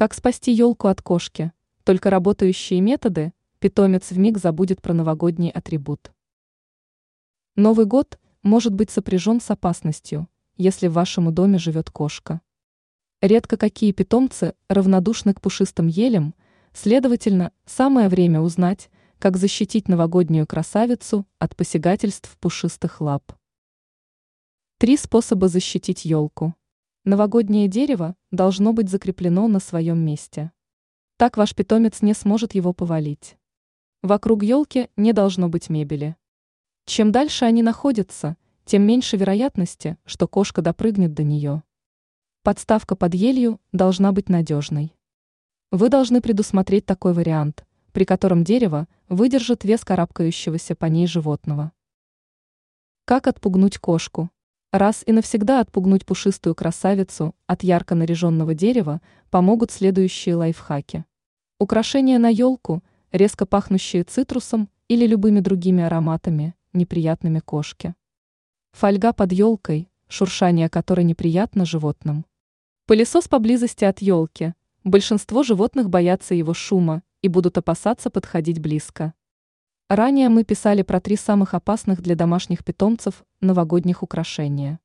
Как спасти елку от кошки? Только работающие методы, питомец вмиг забудет про новогодний атрибут. Новый год может быть сопряжен с опасностью, если в вашем доме живет кошка. Редко какие питомцы равнодушны к пушистым елям, следовательно, самое время узнать, как защитить новогоднюю красавицу от посягательств пушистых лап. Три способа защитить елку. Новогоднее дерево должно быть закреплено на своем месте. Так ваш питомец не сможет его повалить. Вокруг елки не должно быть мебели. Чем дальше они находятся, тем меньше вероятности, что кошка допрыгнет до нее. Подставка под елью должна быть надежной. Вы должны предусмотреть такой вариант, при котором дерево выдержит вес карабкающегося по ней животного. Как отпугнуть кошку? Раз и навсегда отпугнуть пушистую красавицу от ярко наряженного дерева помогут следующие лайфхаки. Украшения на елку, резко пахнущие цитрусом или любыми другими ароматами, неприятными кошке. Фольга под елкой, шуршание которой неприятно животным. Пылесос поблизости от елки. Большинство животных боятся его шума и будут опасаться подходить близко. Ранее мы писали про три самых опасных для домашних питомцев новогодних украшения.